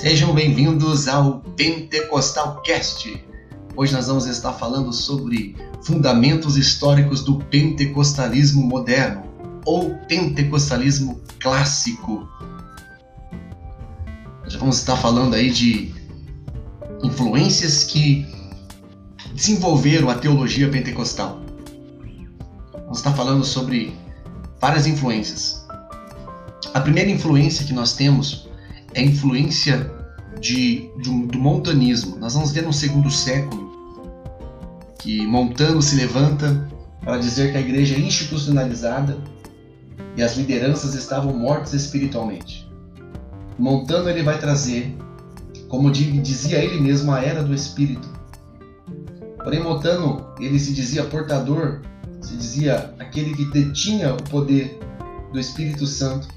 Sejam bem-vindos ao Pentecostal Cast. Hoje nós vamos estar falando sobre fundamentos históricos do pentecostalismo moderno ou pentecostalismo clássico. Já vamos estar falando aí de influências que desenvolveram a teologia pentecostal. Vamos estar falando sobre várias influências. A primeira influência que nós temos é influência de, de um, do montanismo. Nós vamos ver no segundo século que Montano se levanta para dizer que a igreja é institucionalizada e as lideranças estavam mortas espiritualmente. Montano ele vai trazer, como dizia ele mesmo, a era do espírito. Porém, Montano ele se dizia portador, se dizia aquele que detinha o poder do Espírito Santo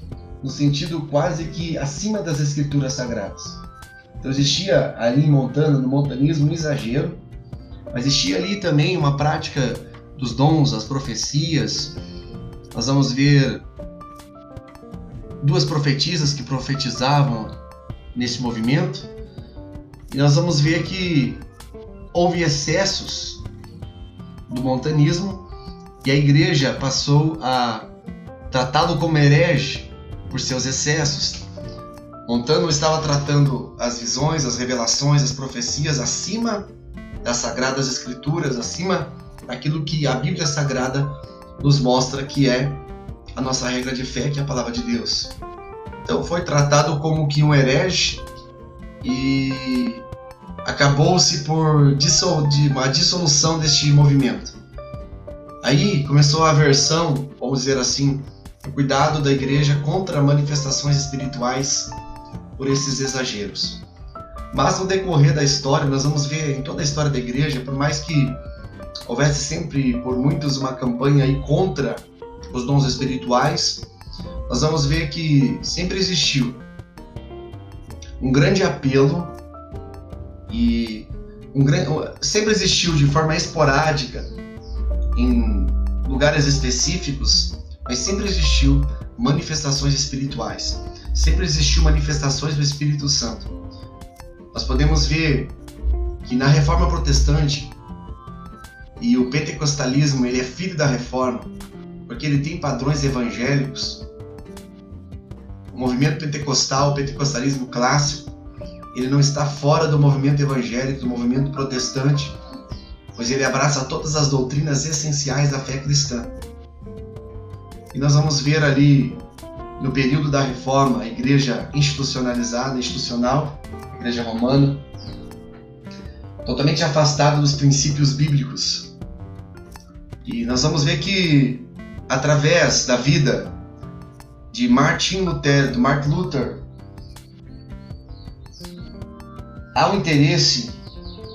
no sentido quase que acima das escrituras sagradas. Então existia ali em Montana, no montanismo, um exagero, mas existia ali também uma prática dos dons, as profecias. Nós vamos ver duas profetisas que profetizavam nesse movimento, e nós vamos ver que houve excessos do montanismo e a igreja passou a tratá-lo como herege por seus excessos. Montano estava tratando as visões, as revelações, as profecias acima das sagradas escrituras, acima daquilo que a Bíblia Sagrada nos mostra que é a nossa regra de fé, que é a palavra de Deus. Então foi tratado como que um herege e acabou-se por dissol uma dissolução deste movimento. Aí começou a versão, vamos dizer assim, o cuidado da igreja contra manifestações espirituais por esses exageros. Mas no decorrer da história, nós vamos ver em toda a história da igreja, por mais que houvesse sempre por muitos uma campanha aí contra os dons espirituais, nós vamos ver que sempre existiu um grande apelo e um grande, sempre existiu de forma esporádica em lugares específicos mas sempre existiu manifestações espirituais, sempre existiu manifestações do Espírito Santo. Nós podemos ver que na Reforma Protestante e o pentecostalismo ele é filho da Reforma, porque ele tem padrões evangélicos. O movimento pentecostal, o pentecostalismo clássico, ele não está fora do movimento evangélico, do movimento protestante, pois ele abraça todas as doutrinas essenciais da fé cristã. E nós vamos ver ali no período da reforma a igreja institucionalizada, institucional, a igreja romana, totalmente afastada dos princípios bíblicos. E nós vamos ver que através da vida de Martin Lutero, do Martin Luther, há um interesse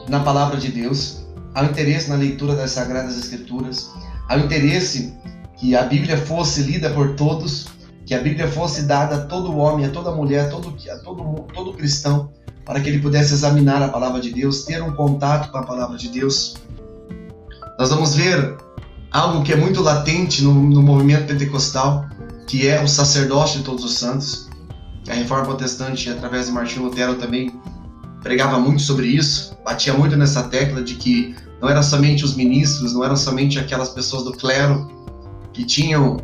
na palavra de Deus, há um interesse na leitura das sagradas escrituras, há um interesse que a Bíblia fosse lida por todos, que a Bíblia fosse dada a todo homem, a toda mulher, a todo, a todo, todo cristão, para que ele pudesse examinar a palavra de Deus, ter um contato com a palavra de Deus. Nós vamos ver algo que é muito latente no, no movimento pentecostal, que é o sacerdócio de todos os santos. A reforma protestante, através de Martinho Lutero, também pregava muito sobre isso, batia muito nessa tecla de que não eram somente os ministros, não eram somente aquelas pessoas do clero que tinham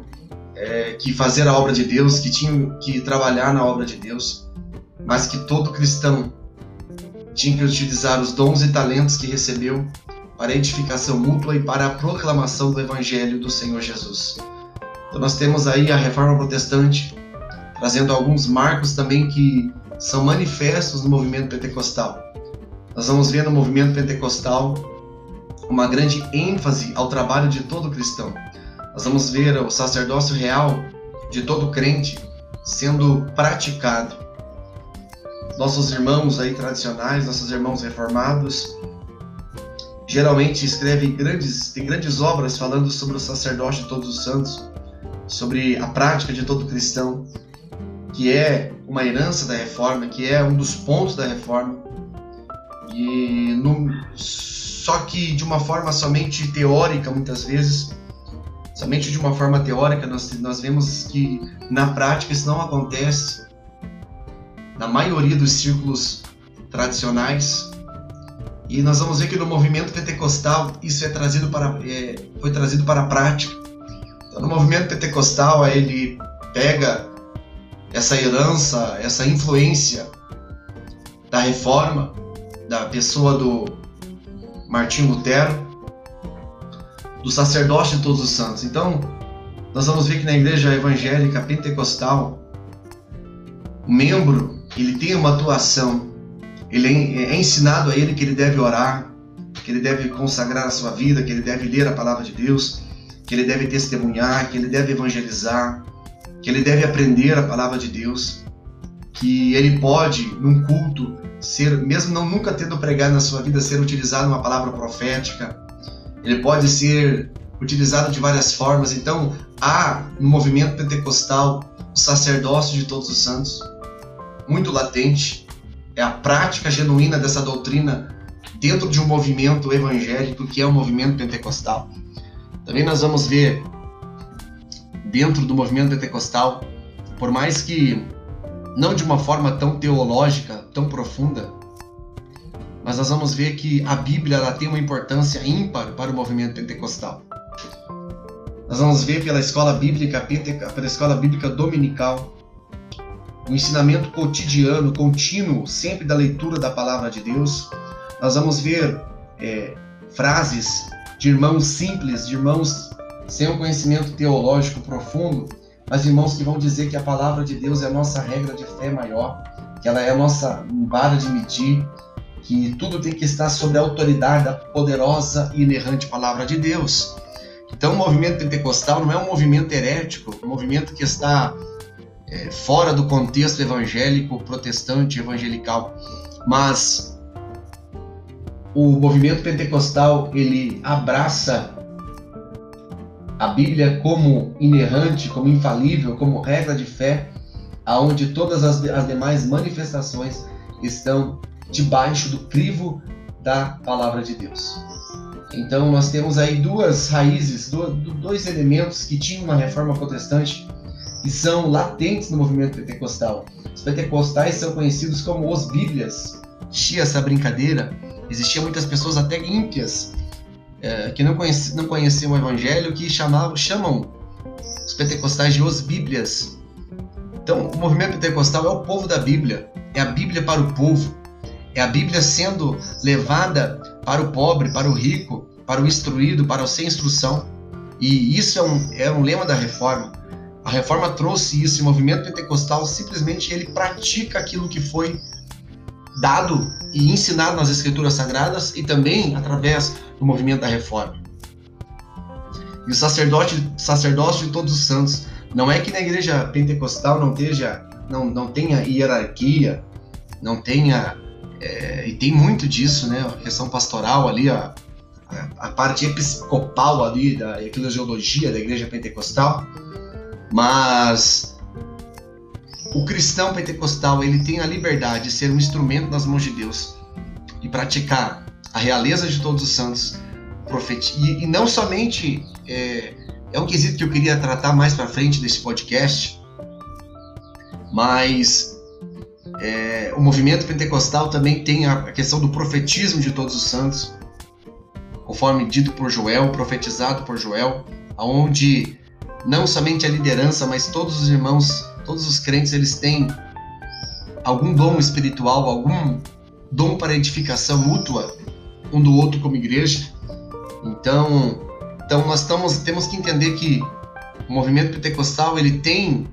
é, que fazer a obra de Deus, que tinham que trabalhar na obra de Deus, mas que todo cristão tinha que utilizar os dons e talentos que recebeu para a edificação mútua e para a proclamação do Evangelho do Senhor Jesus. Então nós temos aí a Reforma Protestante trazendo alguns marcos também que são manifestos no movimento pentecostal. Nós vamos ver no movimento pentecostal uma grande ênfase ao trabalho de todo cristão. Nós vamos ver o sacerdócio real de todo crente sendo praticado. Nossos irmãos aí tradicionais, nossos irmãos reformados, geralmente escrevem grandes, tem grandes obras falando sobre o sacerdócio de todos os santos, sobre a prática de todo cristão, que é uma herança da reforma, que é um dos pontos da reforma. E no, só que de uma forma somente teórica muitas vezes, somente de uma forma teórica, nós, nós vemos que na prática isso não acontece. na maioria dos círculos tradicionais. E nós vamos ver que no movimento pentecostal isso é trazido para, é, foi trazido para a prática. Então, no movimento pentecostal, ele pega essa herança, essa influência da reforma, da pessoa do Martinho Lutero, do sacerdócio de todos os santos. Então, nós vamos ver que na igreja evangélica pentecostal, o membro, ele tem uma atuação, ele é, é ensinado a ele que ele deve orar, que ele deve consagrar a sua vida, que ele deve ler a palavra de Deus, que ele deve testemunhar, que ele deve evangelizar, que ele deve aprender a palavra de Deus, que ele pode, num culto, ser, mesmo não nunca tendo pregado na sua vida, ser utilizado uma palavra profética, ele pode ser utilizado de várias formas. Então, há no movimento pentecostal o sacerdócio de todos os santos, muito latente. É a prática genuína dessa doutrina dentro de um movimento evangélico que é o movimento pentecostal. Também nós vamos ver dentro do movimento pentecostal, por mais que não de uma forma tão teológica, tão profunda, mas nós vamos ver que a Bíblia ela tem uma importância ímpar para o movimento pentecostal. Nós vamos ver pela escola bíblica, pela escola bíblica dominical, o ensinamento cotidiano, contínuo, sempre da leitura da palavra de Deus. Nós vamos ver é, frases de irmãos simples, de irmãos sem um conhecimento teológico profundo, mas irmãos que vão dizer que a palavra de Deus é a nossa regra de fé maior, que ela é a nossa vara de medir, que tudo tem que estar sob a autoridade da poderosa e inerrante palavra de Deus. Então, o movimento pentecostal não é um movimento herético, um movimento que está é, fora do contexto evangélico, protestante, evangelical, mas o movimento pentecostal ele abraça a Bíblia como inerrante, como infalível, como regra de fé, aonde todas as, as demais manifestações estão debaixo do crivo da palavra de Deus. Então nós temos aí duas raízes, dois elementos que tinham uma reforma protestante e são latentes no movimento pentecostal. Os pentecostais são conhecidos como os Bíblias. Tinha essa brincadeira, existiam muitas pessoas até ímpias é, que não, não conheciam o Evangelho que chamavam, chamam os pentecostais de os Bíblias. Então, o movimento pentecostal é o povo da Bíblia, é a Bíblia para o povo. É a Bíblia sendo levada para o pobre, para o rico, para o instruído, para o sem instrução. E isso é um, é um lema da reforma. A reforma trouxe isso, o movimento pentecostal simplesmente ele pratica aquilo que foi dado e ensinado nas escrituras sagradas e também através do movimento da reforma. E o sacerdote, sacerdócio de todos os santos, não é que na igreja pentecostal não, esteja, não, não tenha hierarquia, não tenha é, e tem muito disso, né? A questão pastoral ali, a, a, parte episcopal ali da eclesiologia da igreja pentecostal. Mas o cristão pentecostal ele tem a liberdade de ser um instrumento nas mãos de Deus e praticar a realeza de todos os santos, e, e não somente é, é um quesito que eu queria tratar mais para frente desse podcast, mas é, o movimento pentecostal também tem a questão do profetismo de todos os santos, conforme dito por Joel, profetizado por Joel, aonde não somente a liderança, mas todos os irmãos, todos os crentes, eles têm algum dom espiritual, algum dom para edificação mútua um do outro como igreja. Então, então nós estamos, temos que entender que o movimento pentecostal ele tem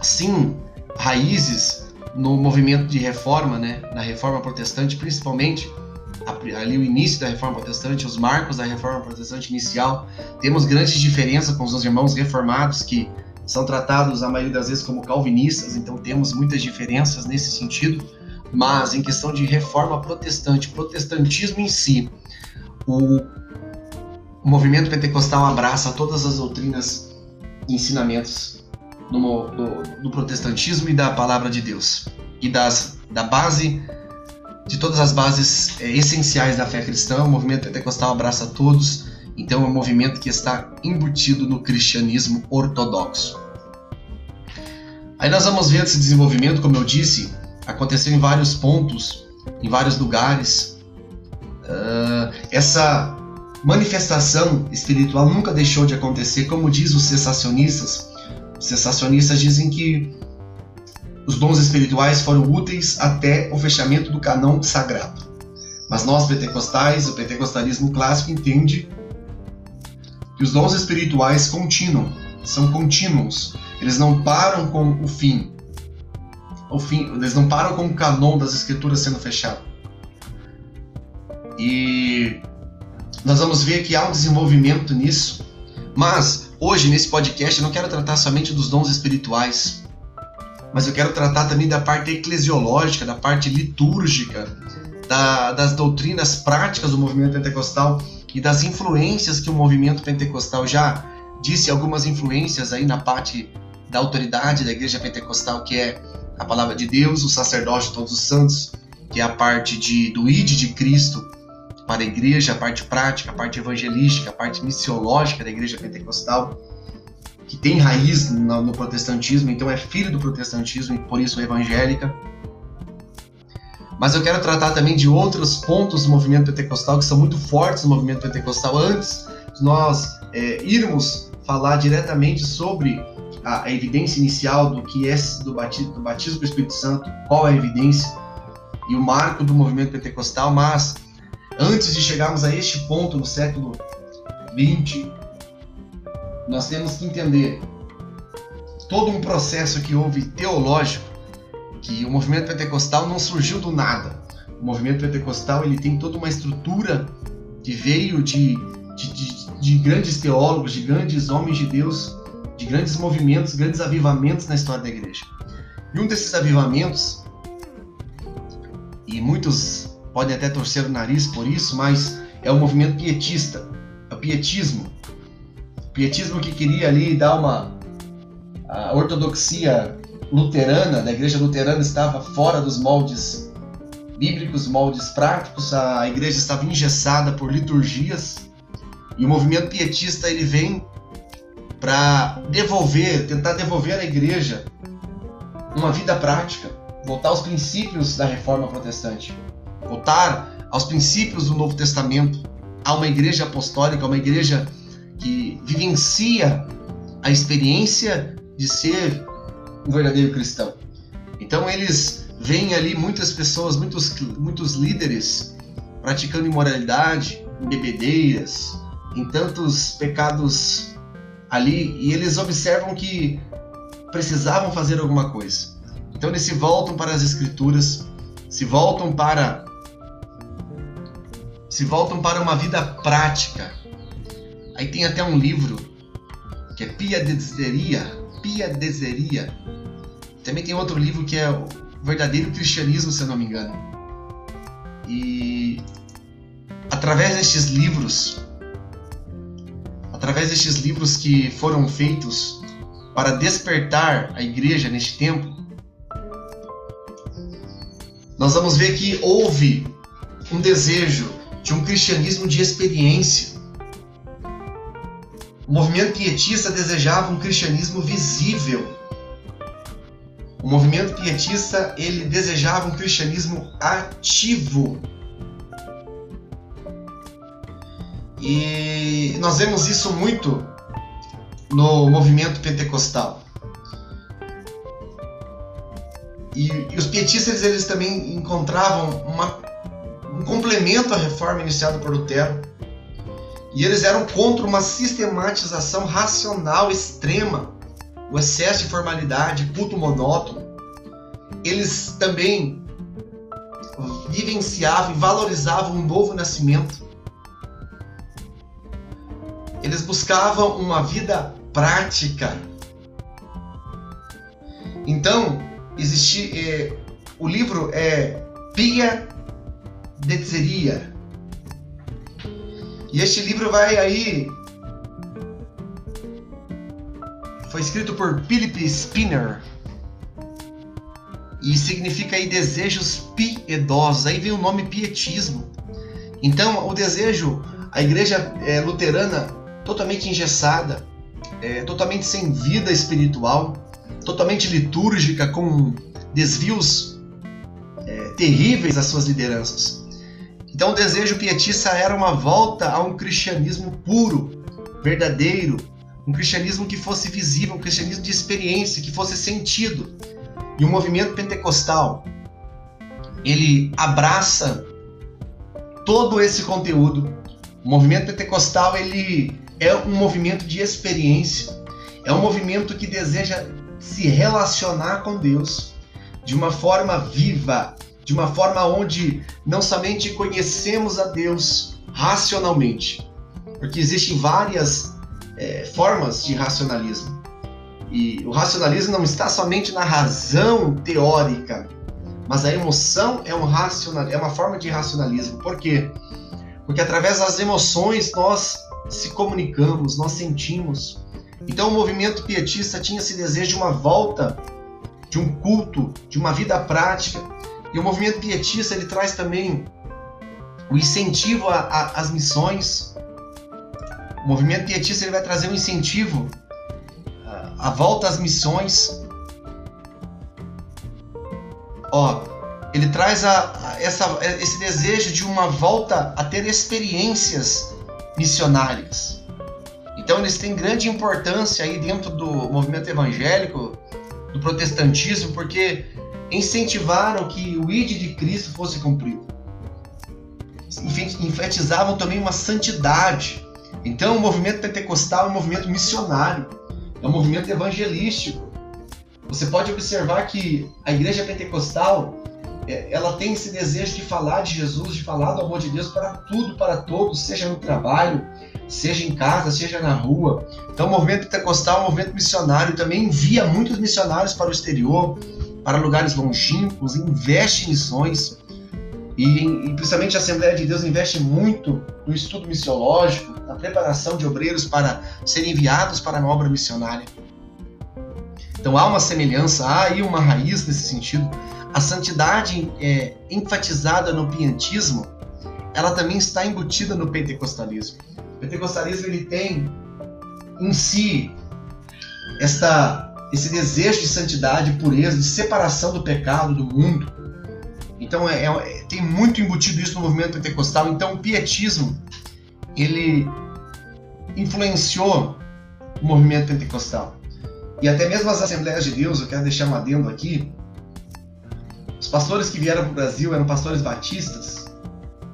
sim raízes no movimento de reforma, né, na reforma protestante, principalmente ali o início da reforma protestante, os marcos da reforma protestante inicial. Temos grandes diferenças com os irmãos reformados que são tratados a maioria das vezes como calvinistas, então temos muitas diferenças nesse sentido. Mas em questão de reforma protestante, protestantismo em si, o, o movimento pentecostal abraça todas as doutrinas e ensinamentos do, do, do, protestantismo e da palavra de Deus e das, da base de todas as bases é, essenciais da fé cristã. O movimento pentecostal abraça todos, então é um movimento que está embutido no cristianismo ortodoxo. Aí nós vamos ver esse desenvolvimento, como eu disse, aconteceu em vários pontos, em vários lugares. Uh, essa manifestação espiritual nunca deixou de acontecer, como diz os cessacionistas. Os cessacionistas dizem que os dons espirituais foram úteis até o fechamento do canão sagrado. Mas nós pentecostais, o pentecostalismo clássico entende que os dons espirituais continuam, são contínuos. Eles não param com o fim. O fim, eles não param com o canon das escrituras sendo fechado. E nós vamos ver que há um desenvolvimento nisso. Mas hoje nesse podcast eu não quero tratar somente dos dons espirituais, mas eu quero tratar também da parte eclesiológica, da parte litúrgica, da, das doutrinas práticas do movimento pentecostal e das influências que o movimento pentecostal já disse algumas influências aí na parte da autoridade da igreja pentecostal, que é a palavra de Deus, o sacerdócio de todos os santos, que é a parte de, do id de Cristo para a igreja, a parte prática, a parte evangelística, a parte missiológica da igreja pentecostal, que tem raiz no, no protestantismo, então é filho do protestantismo e por isso é evangélica. Mas eu quero tratar também de outros pontos do movimento pentecostal que são muito fortes no movimento pentecostal antes de nós é, irmos falar diretamente sobre a, a, evidência inicial do que é do batismo, do batismo com o Espírito Santo, qual é a evidência e o marco do movimento pentecostal, mas antes de chegarmos a este ponto no século 20, nós temos que entender todo um processo que houve teológico que o movimento pentecostal não surgiu do nada. O movimento pentecostal ele tem toda uma estrutura que veio de, de, de, de grandes teólogos, de grandes homens de Deus, de grandes movimentos, grandes avivamentos na história da igreja. E um desses avivamentos, e muitos podem até torcer o nariz por isso, mas é o movimento pietista, é o pietismo. O pietismo que queria ali dar uma a ortodoxia luterana, da igreja luterana estava fora dos moldes bíblicos, moldes práticos, a igreja estava engessada por liturgias e o movimento pietista ele vem para devolver, tentar devolver à igreja uma vida prática, voltar aos princípios da reforma protestante, voltar aos princípios do Novo Testamento, a uma igreja apostólica, uma igreja que vivencia a experiência de ser um verdadeiro cristão. Então eles veem ali muitas pessoas, muitos, muitos líderes praticando imoralidade, em bebedeiras, em tantos pecados ali, e eles observam que precisavam fazer alguma coisa. Então eles se voltam para as escrituras, se voltam para se voltam para uma vida prática. Aí tem até um livro que é Pia Deseria, Pia Deseria, também tem outro livro que é o Verdadeiro Cristianismo, se eu não me engano. E através destes livros, através destes livros que foram feitos para despertar a igreja neste tempo, nós vamos ver que houve um desejo de um cristianismo de experiência. O movimento pietista desejava um cristianismo visível, o movimento pietista ele desejava um cristianismo ativo. E nós vemos isso muito no movimento pentecostal. E, e os pietistas eles também encontravam uma, um complemento à reforma iniciada por Lutero. E eles eram contra uma sistematização racional extrema o excesso de formalidade, culto monótono, eles também vivenciavam e valorizavam um novo nascimento. Eles buscavam uma vida prática. Então, existe eh, o livro é Pia Detzeria. E este livro vai aí foi escrito por Philip Spinner e significa aí desejos piedosos. Aí vem o nome pietismo. Então, o desejo, a igreja é, luterana totalmente engessada, é, totalmente sem vida espiritual, totalmente litúrgica, com desvios é, terríveis às suas lideranças. Então, o desejo pietista era uma volta a um cristianismo puro, verdadeiro, um cristianismo que fosse visível, um cristianismo de experiência, que fosse sentido. E o movimento pentecostal, ele abraça todo esse conteúdo. O movimento pentecostal, ele é um movimento de experiência, é um movimento que deseja se relacionar com Deus de uma forma viva, de uma forma onde não somente conhecemos a Deus racionalmente, porque existem várias é, formas de racionalismo. E o racionalismo não está somente na razão teórica, mas a emoção é, um racional, é uma forma de racionalismo. Por quê? Porque através das emoções nós se comunicamos, nós sentimos. Então o movimento pietista tinha esse desejo de uma volta, de um culto, de uma vida prática. E o movimento pietista ele traz também o incentivo às missões. O movimento pietista ele vai trazer um incentivo à volta às missões. Ó, ele traz a, a, essa, esse desejo de uma volta a ter experiências missionárias. Então eles têm grande importância aí dentro do movimento evangélico, do protestantismo, porque incentivaram que o id de Cristo fosse cumprido. Enfatizavam também uma santidade. Então o movimento pentecostal é um movimento missionário, é um movimento evangelístico. Você pode observar que a igreja pentecostal é, ela tem esse desejo de falar de Jesus, de falar do amor de Deus para tudo, para todos, seja no trabalho, seja em casa, seja na rua. Então, o movimento pentecostal é um movimento missionário, também envia muitos missionários para o exterior, para lugares longínquos, investe em missões. E, e principalmente a Assembleia de Deus investe muito no estudo missiológico, na preparação de obreiros para serem enviados para a obra missionária. Então há uma semelhança, há aí uma raiz nesse sentido. A santidade é, enfatizada no pietismo, ela também está embutida no pentecostalismo. O pentecostalismo ele tem em si esta, esse desejo de santidade, pureza, de separação do pecado, do mundo. Então é, é, tem muito embutido isso no movimento pentecostal. Então o pietismo ele influenciou o movimento pentecostal. E até mesmo as Assembleias de Deus, eu quero deixar um adendo aqui, os pastores que vieram para o Brasil eram pastores batistas,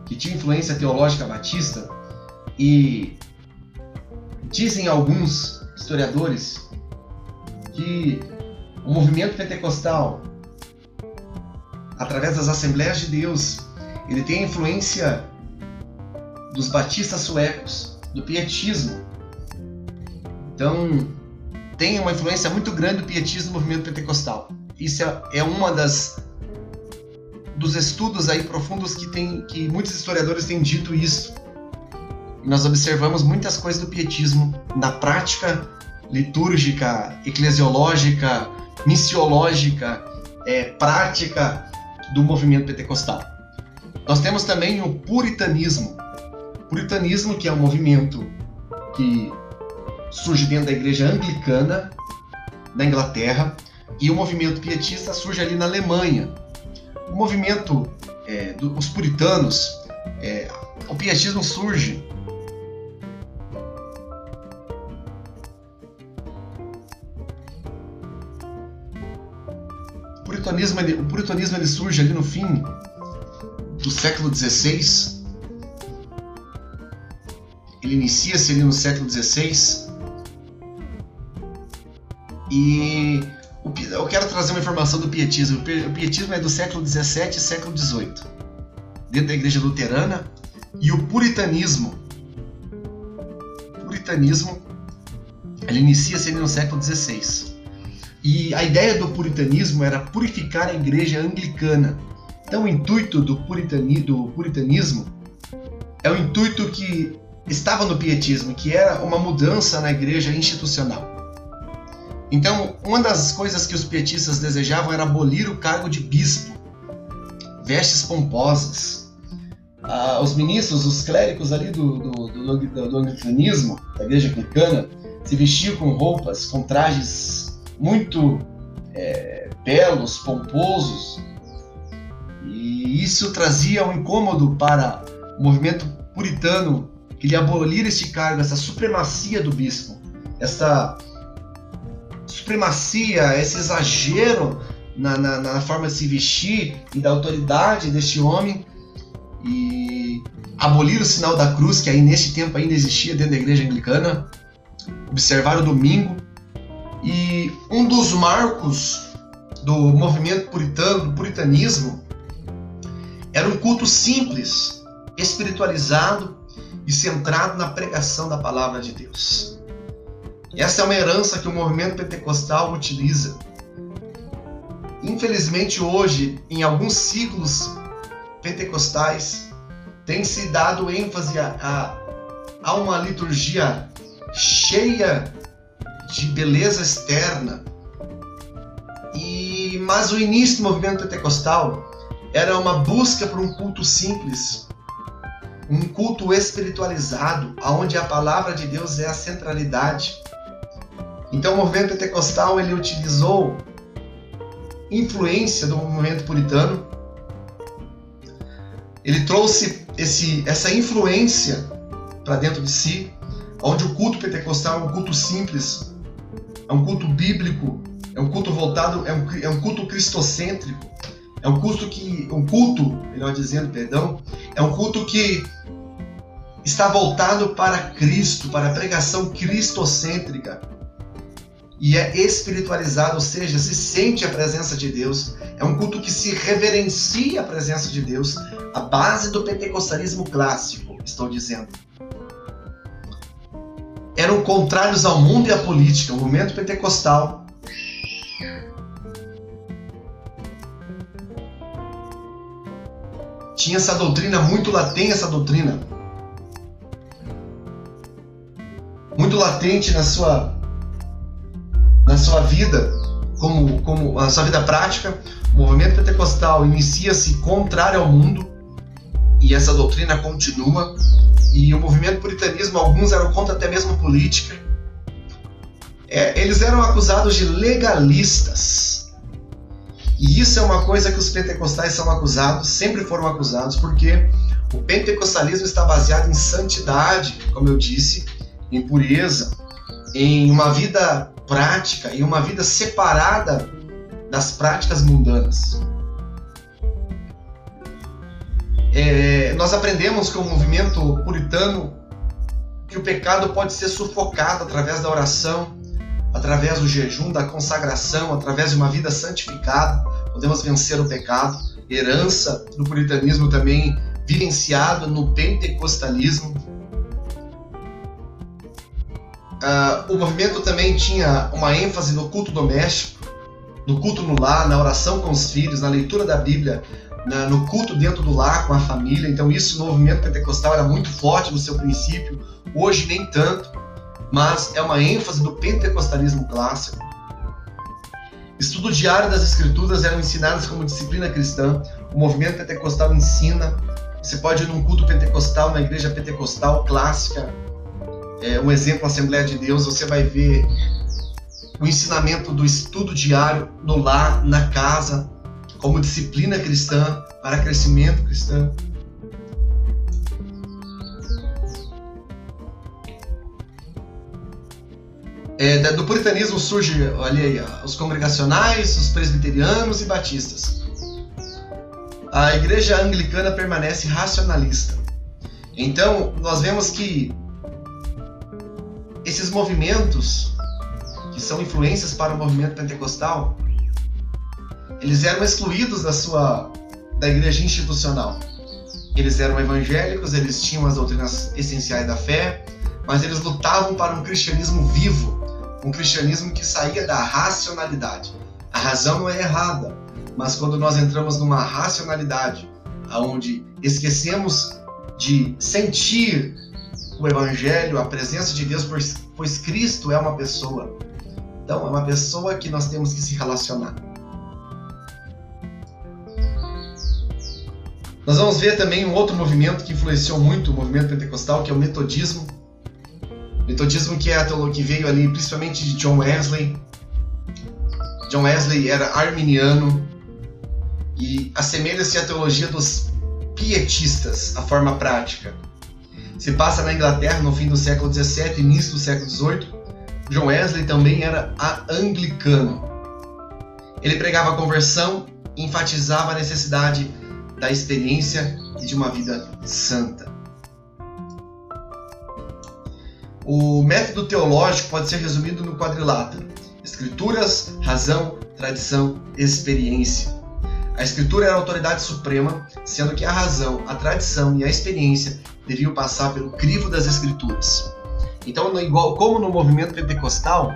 que tinham influência teológica batista, e dizem alguns historiadores que o movimento pentecostal, através das Assembleias de Deus, ele tem a influência dos batistas suecos, do pietismo. Então, tem uma influência muito grande do pietismo no movimento pentecostal. Isso é, é uma das dos estudos aí profundos que tem que muitos historiadores têm dito isso. E nós observamos muitas coisas do pietismo na prática litúrgica, eclesiológica, missiológica, é, prática do movimento pentecostal. Nós temos também o puritanismo. O puritanismo que é um movimento que surge dentro da igreja anglicana da Inglaterra e o movimento pietista surge ali na Alemanha, o movimento é, dos puritanos, é, o pietismo surge puritanismo, ele, o puritanismo ele surge ali no fim do século XVI. Ele inicia-se ali no século XVI. E eu quero trazer uma informação do pietismo. O pietismo é do século XVII e século XVIII, dentro da igreja luterana, e o puritanismo. O puritanismo ele inicia-se no século XVI. E a ideia do puritanismo era purificar a igreja anglicana. Então, o intuito do, puritani, do puritanismo é o intuito que estava no pietismo, que era uma mudança na igreja institucional. Então, uma das coisas que os pietistas desejavam era abolir o cargo de bispo, vestes pomposas. Ah, os ministros, os clérigos ali do, do, do, do, do anglicanismo, da igreja anglicana, se vestiam com roupas, com trajes muito é, belos, pomposos. E isso trazia um incômodo para o movimento puritano que queria abolir este cargo, essa supremacia do bispo, essa supremacia, esse exagero na, na, na, forma de se vestir e da autoridade deste homem e abolir o sinal da cruz, que aí neste tempo ainda existia dentro da igreja anglicana, observar o domingo. E um dos marcos do movimento puritano, do puritanismo, era um culto simples, espiritualizado e centrado na pregação da palavra de Deus. Essa é uma herança que o movimento pentecostal utiliza. Infelizmente, hoje, em alguns ciclos pentecostais, tem se dado ênfase a, a, a uma liturgia cheia de beleza externa. E mas o início do movimento pentecostal era uma busca por um culto simples, um culto espiritualizado, aonde a palavra de Deus é a centralidade. Então o movimento pentecostal ele utilizou influência do movimento puritano. Ele trouxe esse, essa influência para dentro de si, onde o culto pentecostal é um culto simples, é um culto bíblico, é um culto voltado, é um, é um culto cristocêntrico, é um culto que, um culto, melhor dizendo, perdão, é um culto que está voltado para Cristo, para a pregação cristocêntrica e é espiritualizado, ou seja, se sente a presença de Deus. É um culto que se reverencia a presença de Deus, a base do pentecostalismo clássico, estou dizendo. Eram contrários ao mundo e à política. O movimento pentecostal. Tinha essa doutrina muito latente, essa doutrina. Muito latente na sua na sua vida, como, como a sua vida prática, o movimento pentecostal inicia-se contrário ao mundo e essa doutrina continua. E o movimento puritanismo, alguns eram contra até mesmo política. É, eles eram acusados de legalistas. E isso é uma coisa que os pentecostais são acusados, sempre foram acusados, porque o pentecostalismo está baseado em santidade, como eu disse, em pureza, em uma vida prática e uma vida separada das práticas mundanas. É, nós aprendemos com o movimento puritano que o pecado pode ser sufocado através da oração, através do jejum, da consagração, através de uma vida santificada. Podemos vencer o pecado. Herança do puritanismo também vivenciado no pentecostalismo Uh, o movimento também tinha uma ênfase no culto doméstico, no culto no lar, na oração com os filhos, na leitura da Bíblia, na, no culto dentro do lar com a família. Então, isso no movimento pentecostal era muito forte no seu princípio, hoje nem tanto, mas é uma ênfase do pentecostalismo clássico. Estudo diário das Escrituras eram ensinadas como disciplina cristã. O movimento pentecostal ensina. Você pode ir num culto pentecostal, na igreja pentecostal clássica, é, um exemplo Assembleia de Deus, você vai ver o ensinamento do estudo diário no lar, na casa, como disciplina cristã, para crescimento cristão. É, do puritanismo surge, olha aí, os congregacionais, os presbiterianos e batistas. A igreja anglicana permanece racionalista. Então, nós vemos que esses movimentos, que são influências para o movimento pentecostal, eles eram excluídos da sua da igreja institucional. Eles eram evangélicos, eles tinham as doutrinas essenciais da fé, mas eles lutavam para um cristianismo vivo, um cristianismo que saía da racionalidade. A razão não é errada, mas quando nós entramos numa racionalidade, aonde esquecemos de sentir o Evangelho, a presença de Deus, pois Cristo é uma pessoa. Então, é uma pessoa que nós temos que se relacionar. Nós vamos ver também um outro movimento que influenciou muito o movimento pentecostal, que é o metodismo. Metodismo que é a teologia que veio ali principalmente de John Wesley, John Wesley era arminiano e assemelha-se à teologia dos pietistas, a forma prática. Se passa na Inglaterra no fim do século XVII, início do século XVIII. John Wesley também era anglicano. Ele pregava a conversão enfatizava a necessidade da experiência e de uma vida santa. O método teológico pode ser resumido no quadrilátero: escrituras, razão, tradição, experiência. A escritura era a autoridade suprema, sendo que a razão, a tradição e a experiência deviam passar pelo crivo das escrituras. Então, igual como no movimento pentecostal,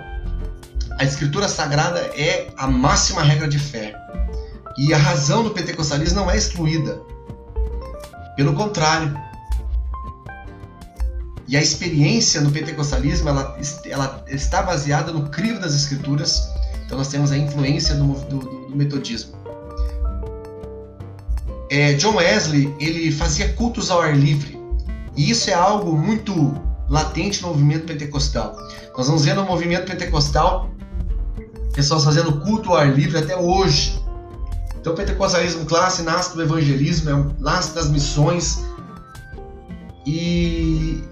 a escritura sagrada é a máxima regra de fé. E a razão do pentecostalismo não é excluída. Pelo contrário. E a experiência no pentecostalismo ela, ela está baseada no crivo das escrituras. Então nós temos a influência do, do, do metodismo. É, John Wesley ele fazia cultos ao ar livre. E isso é algo muito latente no movimento pentecostal. Nós vamos ver no movimento pentecostal pessoas fazendo culto ao ar livre até hoje. Então, o pentecostalismo classe nasce do evangelismo, é nasce das missões. E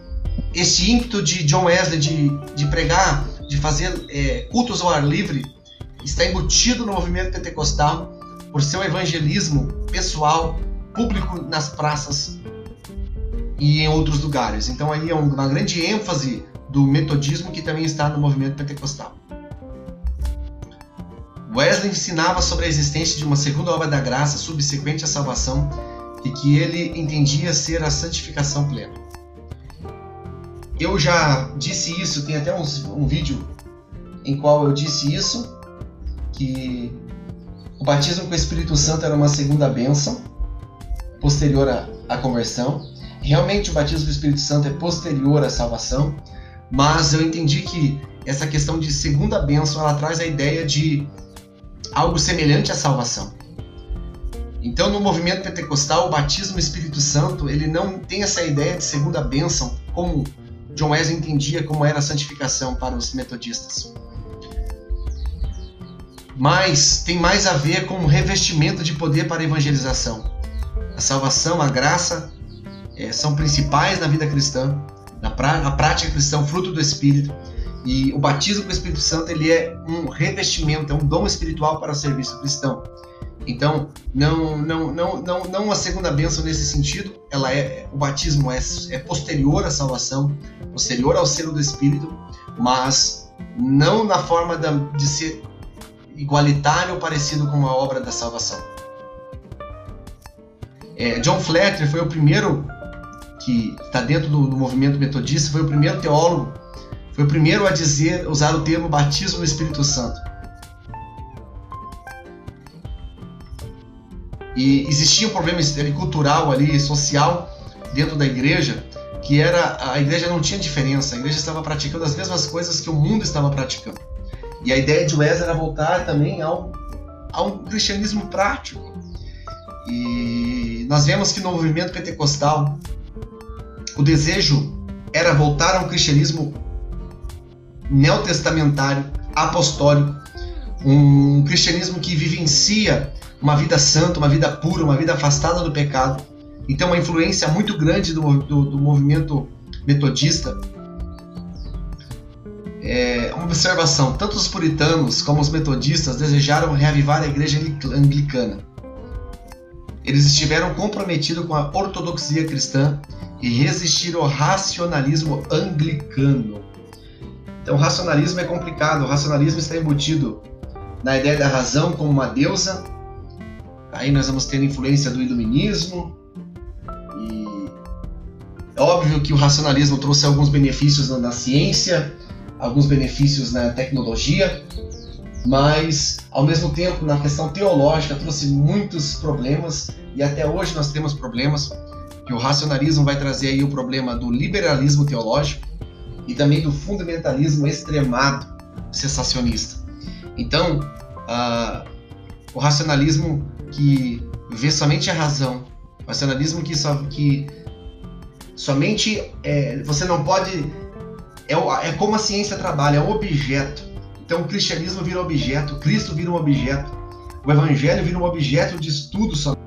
esse ímpeto de John Wesley de, de pregar, de fazer é, cultos ao ar livre, está embutido no movimento pentecostal por seu evangelismo pessoal, público nas praças e em outros lugares. Então aí é uma grande ênfase do metodismo que também está no movimento pentecostal. Wesley ensinava sobre a existência de uma segunda obra da graça subsequente à salvação e que ele entendia ser a santificação plena. Eu já disse isso, tem até um, um vídeo em qual eu disse isso, que o batismo com o Espírito Santo era uma segunda bênção, posterior à, à conversão. Realmente o batismo com o Espírito Santo é posterior à salvação, mas eu entendi que essa questão de segunda bênção ela traz a ideia de algo semelhante à salvação. Então, no movimento pentecostal, o batismo no Espírito Santo, ele não tem essa ideia de segunda bênção, como John Wesley entendia como era a santificação para os metodistas. Mas tem mais a ver com o revestimento de poder para a evangelização. A salvação, a graça é, são principais na vida cristã, na, na prática cristã, fruto do Espírito, e o batismo com o Espírito Santo ele é um revestimento, é um dom espiritual para o serviço cristão. Então, não, não, não, não, não a segunda bênção nesse sentido. Ela é o batismo é, é posterior à salvação, posterior ao selo do Espírito, mas não na forma da, de ser igualitário ou parecido com a obra da salvação. É, John Fletcher foi o primeiro que está dentro do, do movimento metodista, foi o primeiro teólogo foi o primeiro a dizer, usar o termo batismo no Espírito Santo. E existia um problema cultural ali, social, dentro da igreja, que era a igreja não tinha diferença, a igreja estava praticando as mesmas coisas que o mundo estava praticando. E a ideia de Wesley era voltar também ao, a um cristianismo prático. E nós vemos que no movimento pentecostal o desejo era voltar a um cristianismo neotestamentário, apostólico, um cristianismo que vivencia uma vida santa, uma vida pura, uma vida afastada do pecado. Então, uma influência muito grande do, do, do movimento metodista. É, uma observação: tanto os puritanos como os metodistas desejaram reavivar a igreja anglicana. Eles estiveram comprometidos com a ortodoxia cristã e resistiram ao racionalismo anglicano. Então, o racionalismo é complicado. O racionalismo está embutido na ideia da razão como uma deusa. Aí nós vamos ter influência do iluminismo. E é óbvio que o racionalismo trouxe alguns benefícios na ciência, alguns benefícios na tecnologia, mas ao mesmo tempo na questão teológica trouxe muitos problemas e até hoje nós temos problemas que o racionalismo vai trazer aí o problema do liberalismo teológico e também do fundamentalismo extremado sensacionista. Então, uh, o racionalismo que vê somente a razão, o racionalismo que, só, que somente é, você não pode. É, é como a ciência trabalha, é um objeto. Então o cristianismo vira objeto, Cristo vira um objeto, o evangelho vira um objeto de estudo somente.